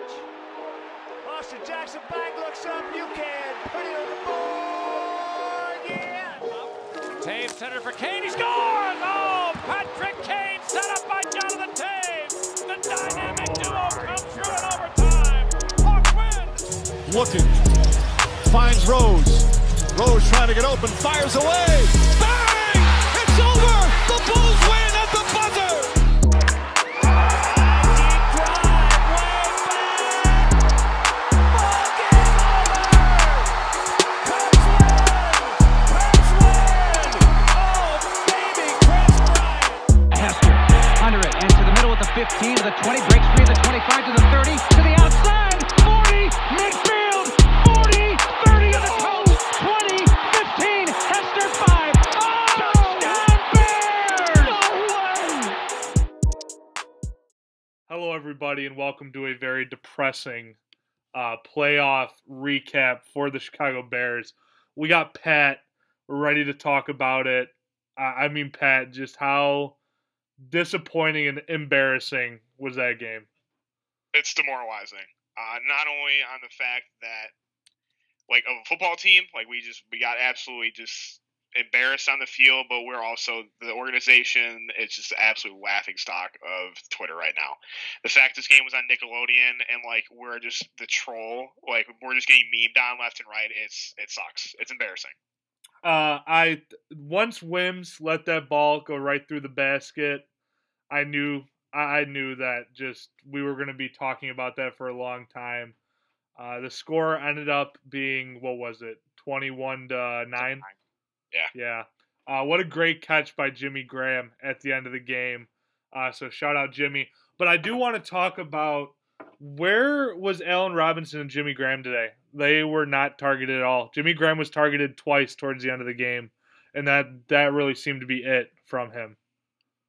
pitch. Austin Jackson back looks up. You can put it on the board. Yeah. Toews center for Kane. He scores! Oh, Patrick Kane set up by Jonathan Toews. The dynamic duo comes through in overtime. Hawks win. looking, finds Rose. Rose trying to get open, fires away. Everybody, and welcome to a very depressing uh, playoff recap for the Chicago Bears. We got Pat ready to talk about it. I I mean, Pat, just how disappointing and embarrassing was that game? it's demoralizing. Uh, not only on the fact that, like, of a football team, like we just we got absolutely just embarrassed on the field, but we're also the organization. It's just absolute laughing stock of Twitter right now. The fact this game was on Nickelodeon and like we're just the troll, like we're just getting memed on left and right. It's it sucks. It's embarrassing. Uh, I once Wims let that ball go right through the basket. I knew I knew that just we were going to be talking about that for a long time. Uh, the score ended up being what was it, twenty-one to nine? Yeah. Yeah. Uh, what a great catch by Jimmy Graham at the end of the game. Uh, so shout out Jimmy. But I do want to talk about where was Allen Robinson and Jimmy Graham today? They were not targeted at all. Jimmy Graham was targeted twice towards the end of the game, and that that really seemed to be it from him.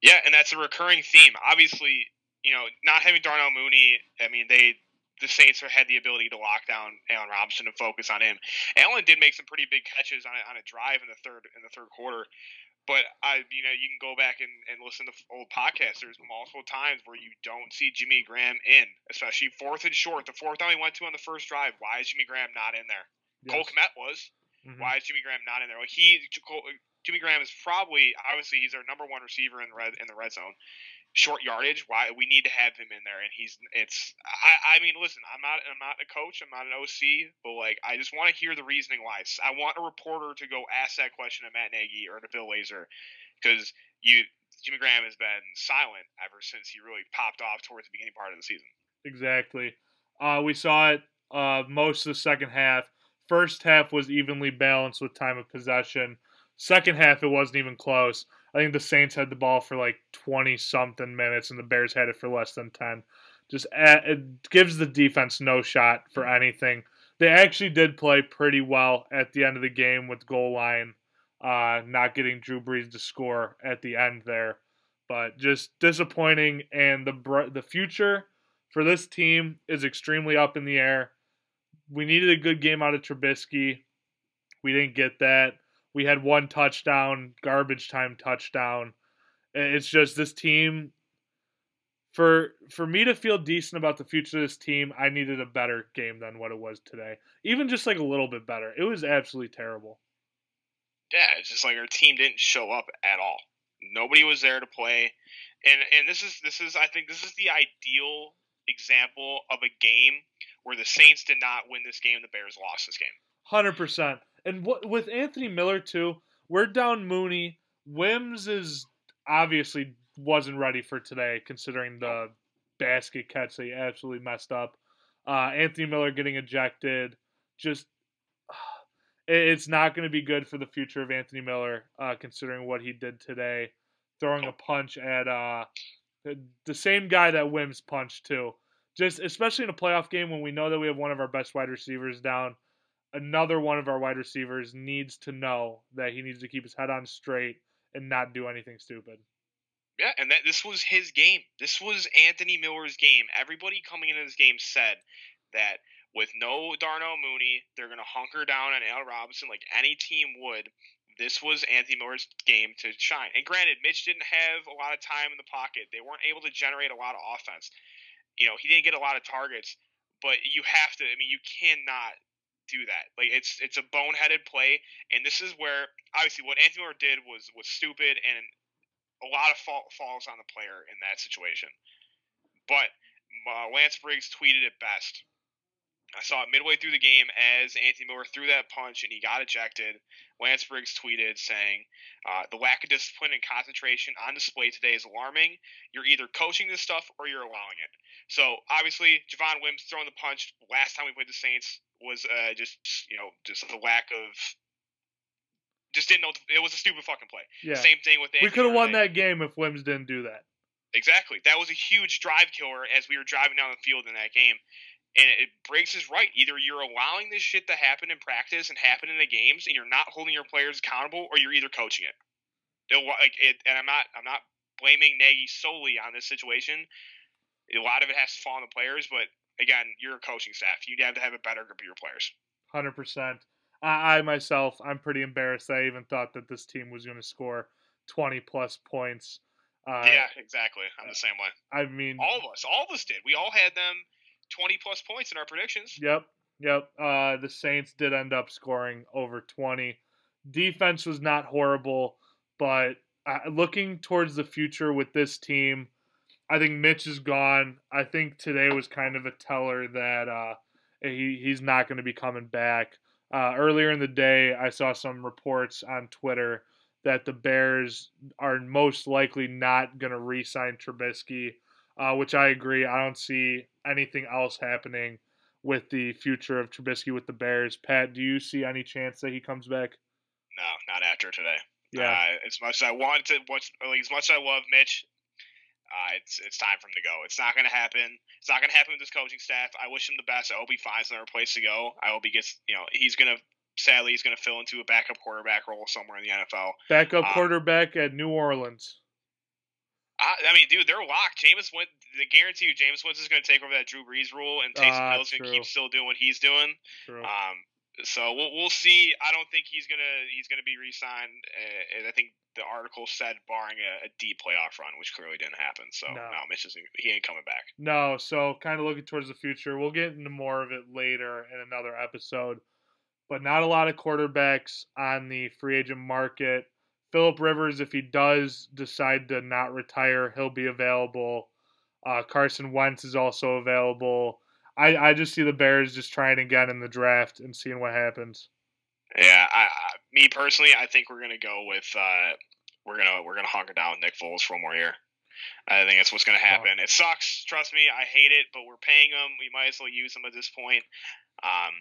Yeah, and that's a recurring theme. Obviously, you know, not having Darnell Mooney, I mean, they the Saints had the ability to lock down Allen Robinson and focus on him. Allen did make some pretty big catches on a, on a drive in the third in the third quarter. But I, you know, you can go back and, and listen to old podcasts. There's multiple times where you don't see Jimmy Graham in, especially fourth and short. The fourth down he went to on the first drive. Why is Jimmy Graham not in there? Cole Kmet Komet was. Mhm. Why is Jimmy Graham not in there? Well, he Jimmy Graham is probably obviously he's our number one receiver in the red in the red zone. Short yardage. Why we need to have him in there, and he's it's. I I mean, listen, I'm not I'm not a coach. I'm not an OC, but like I just want to hear the reasoning why. I want a reporter to go ask that question to Matt Nagy or to Bill Lazor, because you Jimmy Graham has been silent ever since he really popped off towards the beginning part of the season. Exactly. Uh, we saw it uh, most of the second half. First half was evenly balanced with time of possession. Second half, it wasn't even close. I think the Saints had the ball for like 20 something minutes, and the Bears had it for less than 10. Just it gives the defense no shot for anything. They actually did play pretty well at the end of the game with goal line, uh, not getting Drew Brees to score at the end there. But just disappointing, and the the future for this team is extremely up in the air. We needed a good game out of Trubisky. We didn't get that. We had one touchdown, garbage time touchdown. It's just this team for for me to feel decent about the future of this team, I needed a better game than what it was today. Even just like a little bit better. It was absolutely terrible. yeah, it's just like our team didn't show up at all. Nobody was there to play, and and this is this is I think this is the ideal example of a game where the Saints did not win this game, the Bears lost this game. Hundred percent. And what with Anthony Miller too, we're down Mooney. Wims is obviously wasn't ready for today, considering the basket catch that he absolutely messed up. Uh, Anthony Miller getting ejected, just it's not going to be good for the future of Anthony Miller, uh, considering what he did today, throwing a punch at uh, the, the same guy that Wims punched too. Just especially in a playoff game when we know that we have one of our best wide receivers down another one of our wide receivers needs to know that he needs to keep his head on straight and not do anything stupid. Yeah, and that this was his game. This was Anthony Miller's game. Everybody coming into this game said that with no Darnell Mooney, they're going to hunker down on Al Robinson like any team would. This was Anthony Miller's game to shine. And granted, Mitch didn't have a lot of time in the pocket. They weren't able to generate a lot of offense. You know, he didn't get a lot of targets, but you have to. I mean, you cannot do that. Like it's it's a boneheaded play, and this is where obviously what Anthony Miller did was was stupid, and a lot of fault falls on the player in that situation. But uh, Lance Briggs tweeted it best. I saw it midway through the game as Anthony Miller threw that punch and he got ejected. Lance Briggs tweeted saying, uh, "The lack of discipline and concentration on display today is alarming. You're either coaching this stuff or you're allowing it." So obviously, Javon Wims throwing the punch last time we played the Saints was uh, just you know just the lack of just didn't know it was a stupid fucking play. Yeah. Same thing with we could have won that game if Wims didn't do that. Exactly. That was a huge drive killer as we were driving down the field in that game. And it, breaks his right. Either you're allowing this shit to happen in practice and happen in the games, and you're not holding your players accountable, or you're either coaching it. It like it, and I'm not. I'm not blaming Nagy solely on this situation. A lot of it has to fall on the players, but again, you're a coaching staff. You have to have a better group of your players. Hundred percent. I, myself, I'm pretty embarrassed. I even thought that this team was going to score twenty plus points. Uh, yeah, exactly. I'm the same way. I mean, All of us, all of us did. We all had them 20 plus points in our predictions. Yep, yep. Uh, the Saints did end up scoring over 20. Defense was not horrible, but uh, looking towards the future with this team, I think Mitch is gone. I think today was kind of a teller that uh, he, he's not going to be coming back. Uh, earlier in the day, I saw some reports on Twitter that the Bears are most likely not going to re sign Trubisky, uh, which I agree. I don't see anything else happening with the future of Trubisky with the Bears. Pat, do you see any chance that he comes back? No, not after today. Yeah. Uh, as much as I want to, as much as I love Mitch, uh, it's it's time for him to go. It's not going to happen. It's not going to happen with this coaching staff. I wish him the best. I hope he finds another place to go. I hope he gets, you know, he's going to, sadly, he's going to fill into a backup quarterback role somewhere in the NFL. Backup Uh, quarterback at New Orleans. I, I mean, dude, they're locked. Jameis went. I guarantee you, Jameis Winston's going to take over that Drew Brees rule, and Taysom Ah, Hill's going to keep still doing what he's doing. True. Um, so we'll we'll see. I don't think he's gonna he's gonna be re-signed. Uh, and I think the article said barring a, a deep playoff run, which clearly didn't happen. So No. no, Mitch isn't. He ain't coming back. No, so kind of looking towards the future. We'll get into more of it later in another episode. But not a lot of quarterbacks on the free agent market. Philip Rivers, if he does decide to not retire, he'll be available. Uh, Carson Wentz is also available. I, I just see the Bears just trying again in the draft and seeing what happens. Yeah, I, I me personally, I think we're gonna go with uh, we're gonna we're gonna hunker down with Nick Foles for one more year. I think that's what's gonna happen. It sucks, trust me. I hate it, but we're paying him. We might as well use him at this point. Um,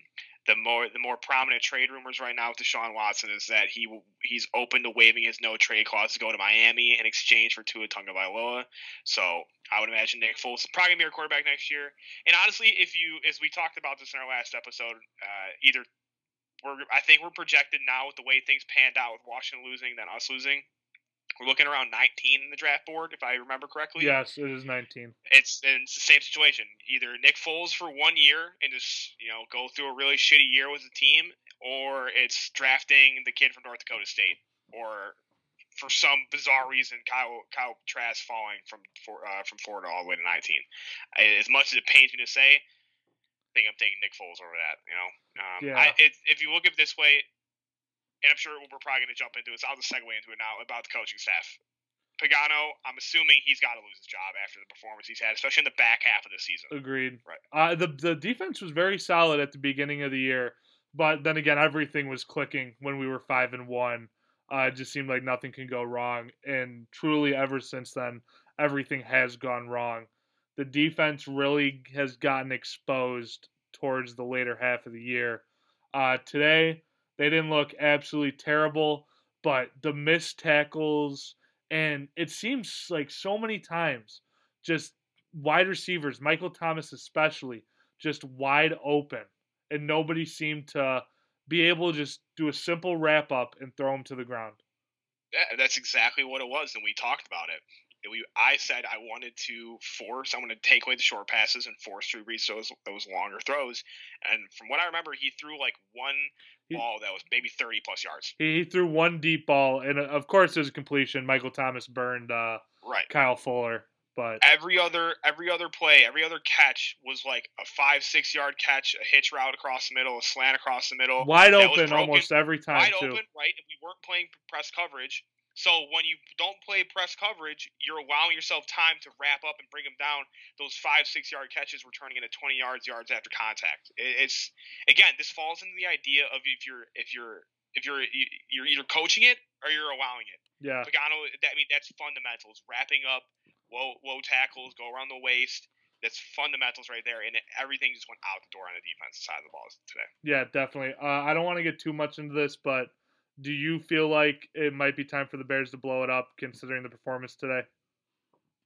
the more the more prominent trade rumors right now with Deshaun Watson is that he he's open to waiving his no trade clause to go to Miami in exchange for Tua Tagovailoa. So I would imagine Nick Foles probably gonna be our quarterback next year. And honestly, if you as we talked about this in our last episode, uh, either we're I think we're projected now with the way things panned out with Washington losing than us losing. We're looking around 19 in the draft board, if I remember correctly. Yes, it is 19. It's and it's the same situation. Either Nick Foles for one year and just you know go through a really shitty year with the team, or it's drafting the kid from North Dakota State, or for some bizarre reason Kyle Kyle Trask falling from for, uh, from Florida all the way to 19. I, as much as it pains me to say, I think I'm taking Nick Foles over that. You know, um, Yeah. I, it, if you look at it this way, and I'm sure we're probably going to jump into it. So I'll just segue into it now about the coaching staff. Pagano, I'm assuming he's got to lose his job after the performance he's had, especially in the back half of the season. Agreed. Right. Uh, the the defense was very solid at the beginning of the year, but then again, everything was clicking when we were five and one. Uh, it just seemed like nothing can go wrong, and truly, ever since then, everything has gone wrong. The defense really has gotten exposed towards the later half of the year. Uh, today, they didn't look absolutely terrible, but the missed tackles, and it seems like so many times, just wide receivers, Michael Thomas especially, just wide open, and nobody seemed to be able to just do a simple wrap up and throw him to the ground. Yeah, that's exactly what it was, and we talked about it. We, I said I wanted to force, I want to take away the short passes and force Drew Brees those those longer throws. And from what I remember, he threw like one He- ball that was maybe 30 plus yards. He, threw one deep ball, and uh, of course, there's a completion. Michael Thomas burned uh, Right. Kyle Fuller, But every other every other play, every other catch was like a five six yard catch, a hitch route across the middle, a slant across the middle, wide open broken, almost every time wide too. open, right? If we weren't playing press coverage, so when you don't play press coverage, you're allowing yourself time to wrap up and bring them down. Those five six yard catches were turning into twenty yards yards after contact. It's again, this falls into the idea of if you're if you're if you're you're either coaching it or you're allowing it. Yeah, Pagano, that, I mean, that's fundamentals. Wrapping up, low low tackles, go around the waist. That's fundamentals right there, and everything just went out the door on the defensive side of the ball today. yeah, definitely. Uh, I don't want to get too much into this, but do you feel like it might be time for the Bears to blow it up, considering the performance today?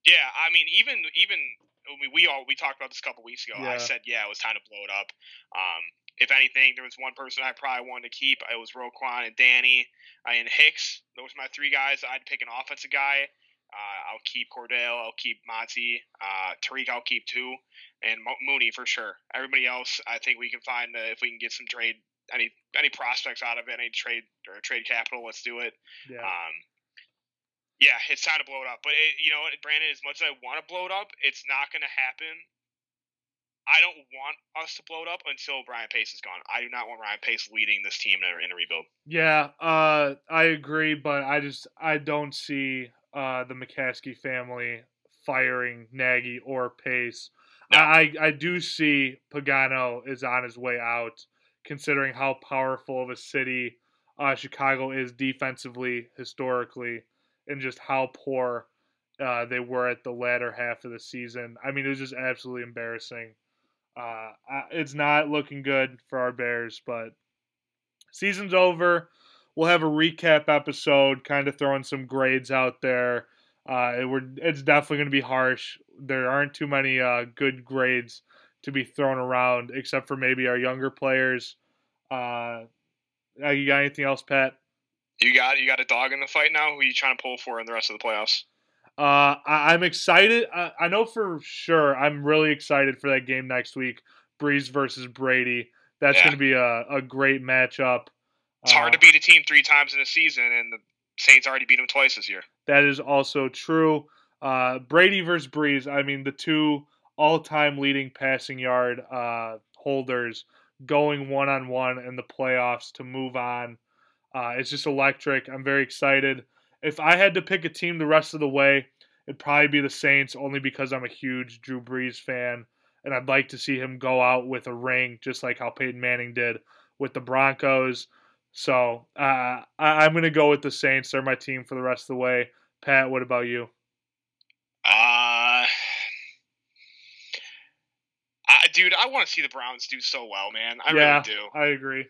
Yeah, I mean, even even I mean, we all we talked about this a couple weeks ago. I said, yeah, it was time to blow it up. Um, if anything, there was one person I probably wanted to keep. It was Roquan and Danny uh, and Hicks. Those are my three guys. I'd pick an offensive guy. Uh, I'll keep Cordell. I'll keep Monty. Uh, Tarik, I'll keep two, and Mo- Mooney for sure. Everybody else, I think we can find uh, if we can get some trade any any prospects out of it, any trade or trade capital. Let's do it. Yeah, Um, yeah, it's time to blow it up. But it, you know, Brandon, as much as I want to blow it up, it's not going to happen. I don't want us to blow it up until Brian Pace is gone. I do not want Brian Pace leading this team in a, in a rebuild. yeah. Uh, I agree, but I just I don't see uh, the McCaskey family firing Nagy or Pace. No. I I do see Pagano is on his way out, considering how powerful of a city uh, Chicago is defensively historically, and just how poor uh, they were at the latter half of the season. I mean, it was just absolutely embarrassing. Uh, it's not looking good for our Bears, but season's over. We'll have a recap episode, kind of throwing some grades out there. Uh, it, we're, it's definitely going to be harsh. There aren't too many uh, good grades to be thrown around, except for maybe our younger players. Uh, uh, you got anything else, Pat? You got you got a dog in the fight now. Who are you trying to pull for in the rest of the playoffs? Uh, I, I'm excited. I, I know for sure I'm really excited for that game next week, Brees versus Brady. That's Yeah. going to be a, a great matchup. It's hard to Uh, beat a team three times in a season, and the Saints already beat them twice this year. That is also true. Uh, Brady versus Brees. I mean, the two all-time leading passing yard uh, holders going one-on-one in the playoffs to move on. Uh, it's just electric. I'm very excited. If I had to pick a team the rest of the way, it'd probably be the Saints, only because I'm a huge Drew Brees fan, and I'd like to see him go out with a ring, just like how Peyton Manning did with the Broncos. So uh, I, I'm going to go with the Saints. They're my team for the rest of the way. Pat, what about you? Uh, I, dude, I want to see the Browns do so well, man. I yeah, really do. I agree.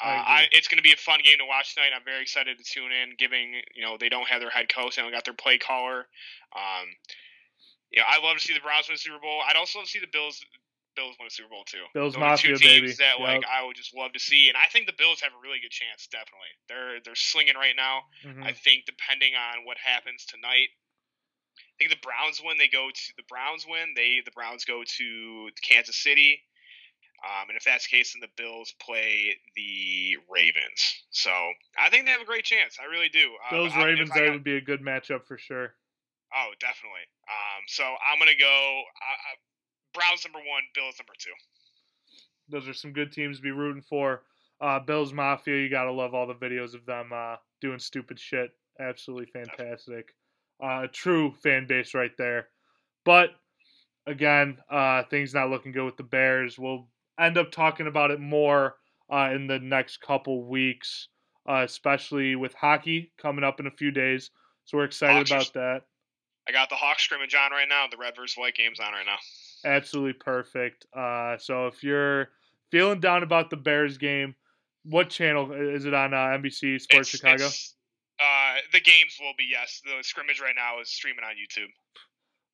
Uh, I it's going to be a fun game to watch tonight. I'm very excited to tune in. Giving you know they don't have their head coach, they don't got their play caller. Um, yeah, I love to see the Browns win the Super Bowl. I'd also love to see the Bills Bills win a Super Bowl too. Bills Those are two teams baby. that like Yep. I would just love to see, and I think the Bills have a really good chance. Definitely, they're they're slinging right now. Mhm. I think depending on what happens tonight, I think the Browns win. They go to the Browns win. They the Browns go to Kansas City. Um, and if that's the case, then the Bills play the Ravens. So I think they have a great chance. I really do. Uh, Bills I- Ravens that would be a good matchup for sure. Oh, definitely. Um, so I'm gonna go uh, uh, Browns number one, Bills number two. Those are some good teams to be rooting for. Uh, Bills Mafia, you gotta love all the videos of them uh, doing stupid shit. Absolutely fantastic. Uh, true fan base right there. But again, uh, things not looking good with the Bears. We'll end up talking about it more uh, in the next couple weeks, uh, especially with hockey coming up in a few days. So we're excited Hawks about that. I got the Hawks scrimmage on right now. The Red versus White game's on right now. absolutely perfect. Uh, so if you're feeling down about the Bears game, what channel is it on? Uh, NBC Sports It's- Chicago. it's, uh, the games will be yes. The scrimmage right now is streaming on YouTube.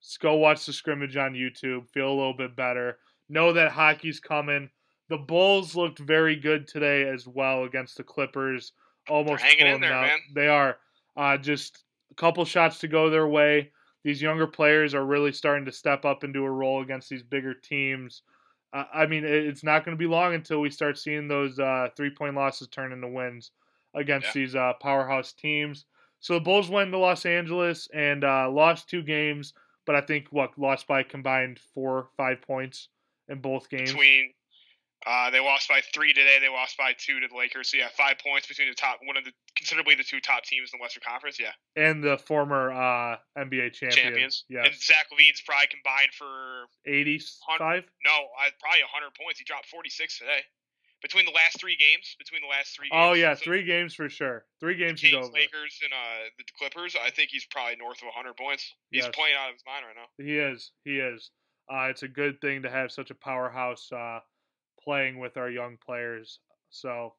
Just go watch the scrimmage on YouTube. Feel a little bit better. Know that hockey's coming. The Bulls looked very good today as well against the Clippers. Almost They're hanging in there, out. man. They are. Uh, just a couple shots to go their way. These younger players are really starting to step up into a role against these bigger teams. Uh, I mean, it's not going to be long until we start seeing those uh, three point losses turn into wins against Yeah. these uh, powerhouse teams. So the Bulls went to Los Angeles and uh, lost two games, but I think what lost by combined four, five points in both games. between. Uh, they lost by three today. They lost by two to the Lakers. So yeah, five points between the top one of the considerably the two top teams in the Western Conference. Yeah, and the former uh, NBA champion. champions. Yeah, And Zach LaVine's probably combined for 85? no, I, probably hundred points. He dropped forty six today. Between the last three games, between the last three. games, Oh yeah, so three games for sure. Three games he's Kings, over. Lakers, and uh, the Clippers. I think he's probably north of hundred points. He's Yes. playing out of his mind right now. He is. He is. Uh, it's a good thing to have such a powerhouse uh, playing with our young players. So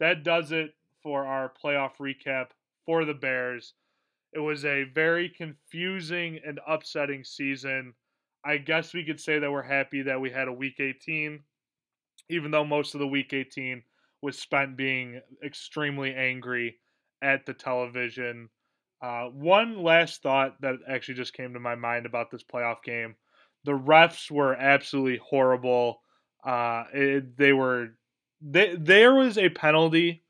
that does it for our playoff recap for the Bears. It was a very confusing and upsetting season. I guess we could say that we're happy that we had a week 18, even though most of the week 18 was spent being extremely angry at the television. Uh, one last thought that actually just came to my mind about this playoff game the refs were absolutely horrible. Uh, it, they were they, there was a penalty.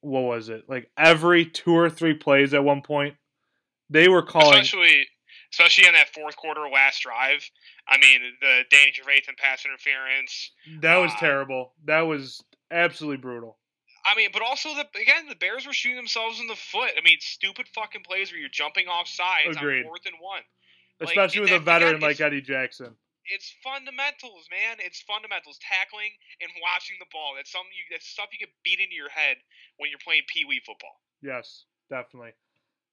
What was it? Like every two or three plays at one point, they were calling. Especially, especially in that fourth quarter last drive. I mean, the Danny Trevathan pass interference. That was uh, terrible. That was absolutely brutal. I mean, but also the again, the Bears were shooting themselves in the foot. I mean, stupid fucking plays where you're jumping off sides Agreed. on fourth and one. Like, Especially with that- a veteran like Eddie Jackson. It's fundamentals, man. It's fundamentals, tackling and watching the ball. That's something you. That's stuff you get beat into your head when you're playing pee wee football. Yes, definitely.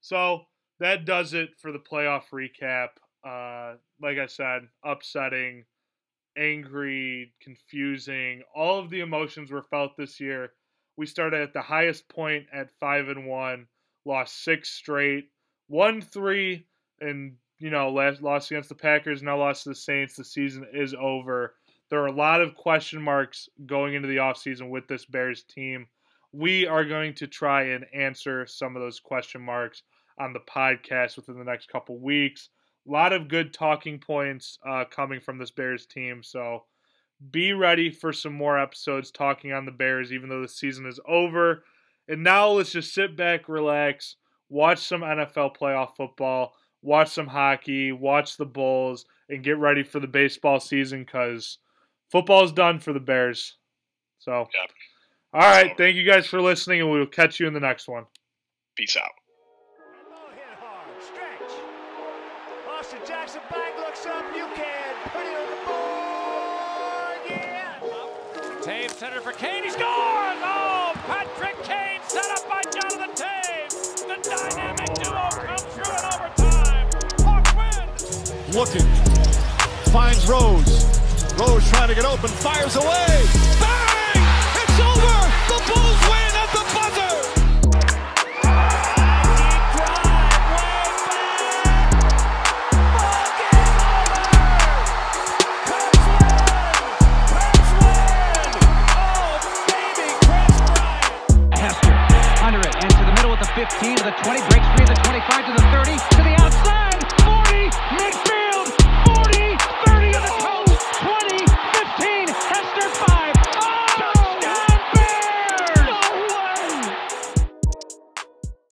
So that does it for the playoff recap. Uh, like I said, upsetting, angry, confusing. All of the emotions were felt this year. We started at the highest point at five and one, lost six straight, won three, and you know last, lost against the Packers. Now lost to the Saints. The season is over. There are a lot of question marks going into the offseason with this Bears team we are going to try and answer some of those question marks on the podcast within the next couple weeks. A lot of good talking points uh, coming from this Bears team. So be ready for some more episodes talking on the Bears, even though the season is over. And now let's just sit back, relax, watch some NFL playoff football, watch some hockey, watch the Bulls, and get ready for the baseball season because football's done for the Bears. So. Yep. All right. Thank you guys for listening, and we will catch you in the next one. Peace out. Jackson back looks up. You can put it on the board. Yeah. Toews center for Kane. He scores! Oh, Patrick Kane set up by Jonathan Toews. The dynamic duo comes through in overtime. Hawks win. Looking. Finds Rose. Rose trying to get open. Fires away.